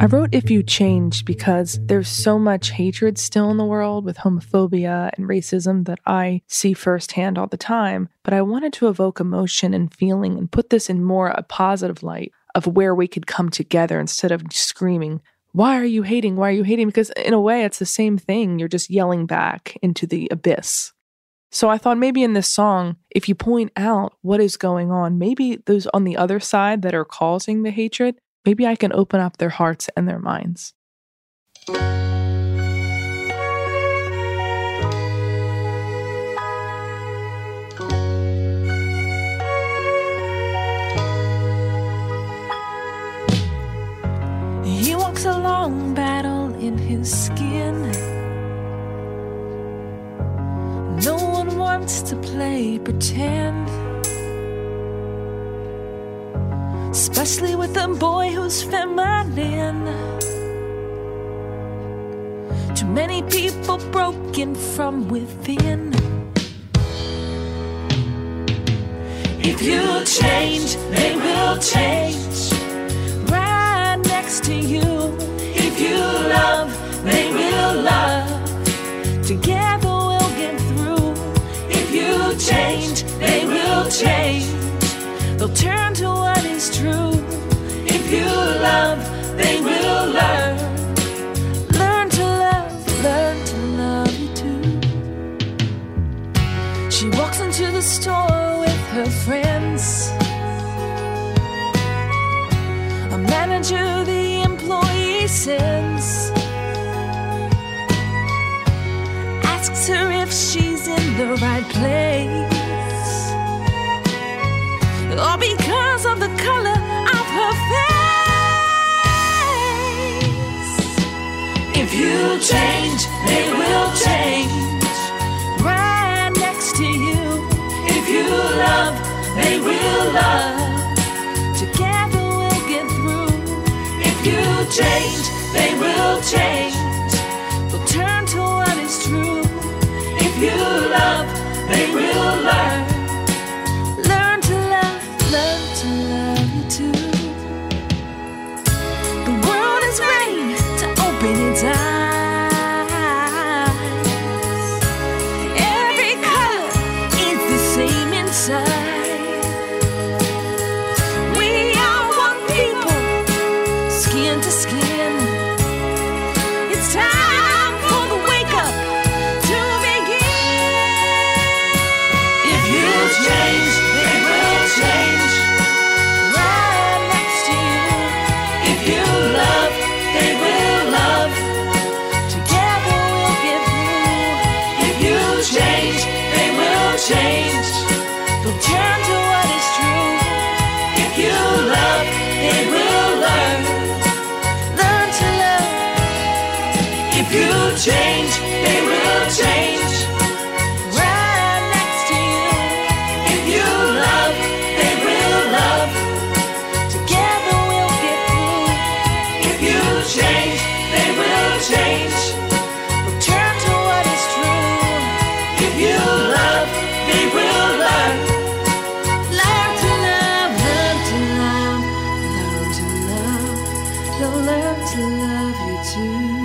I wrote If You Change because there's so much hatred still in the world with homophobia and racism that I see firsthand all the time. But I wanted to evoke emotion and feeling and put this in more a positive light of where we could come together instead of screaming, Why are you hating? Why are you hating? Because in a way, it's the same thing. You're just yelling back into the abyss. So I thought maybe in this song, if you point out what is going on, maybe those on the other side that are causing the hatred maybe I can open up their hearts and their minds. He walks a long battle in his skin. No one wants to play pretend. Especially with a boy who's feminine. Too many people broken from within. If you change, they will change. Right next to you. If you love, they will love. Together we'll get through. If you change, they will change. They'll turn to what is true. If you love, they will learn. Learn to love, learn to love you too. She walks into the store with her friends. A manager the employee sends asks her if she's in the right place or because If you change, they will change right next to you. If you love, they will love. Together we'll get through. If you change, they will change. They'll turn to what is true. If you love, they will learn. Change, they will change. Right next to you. If you love, they will love. Together we'll get through. If you change, they will change. They'll turn to what is true. If you love, they will. you change, they will change. Right next to you. If you love, they will love. Together we'll get through. If you change, they will change. To what is true. If you love, they will. Learn to love, learn to love, learn to love. They'll learn to love you too.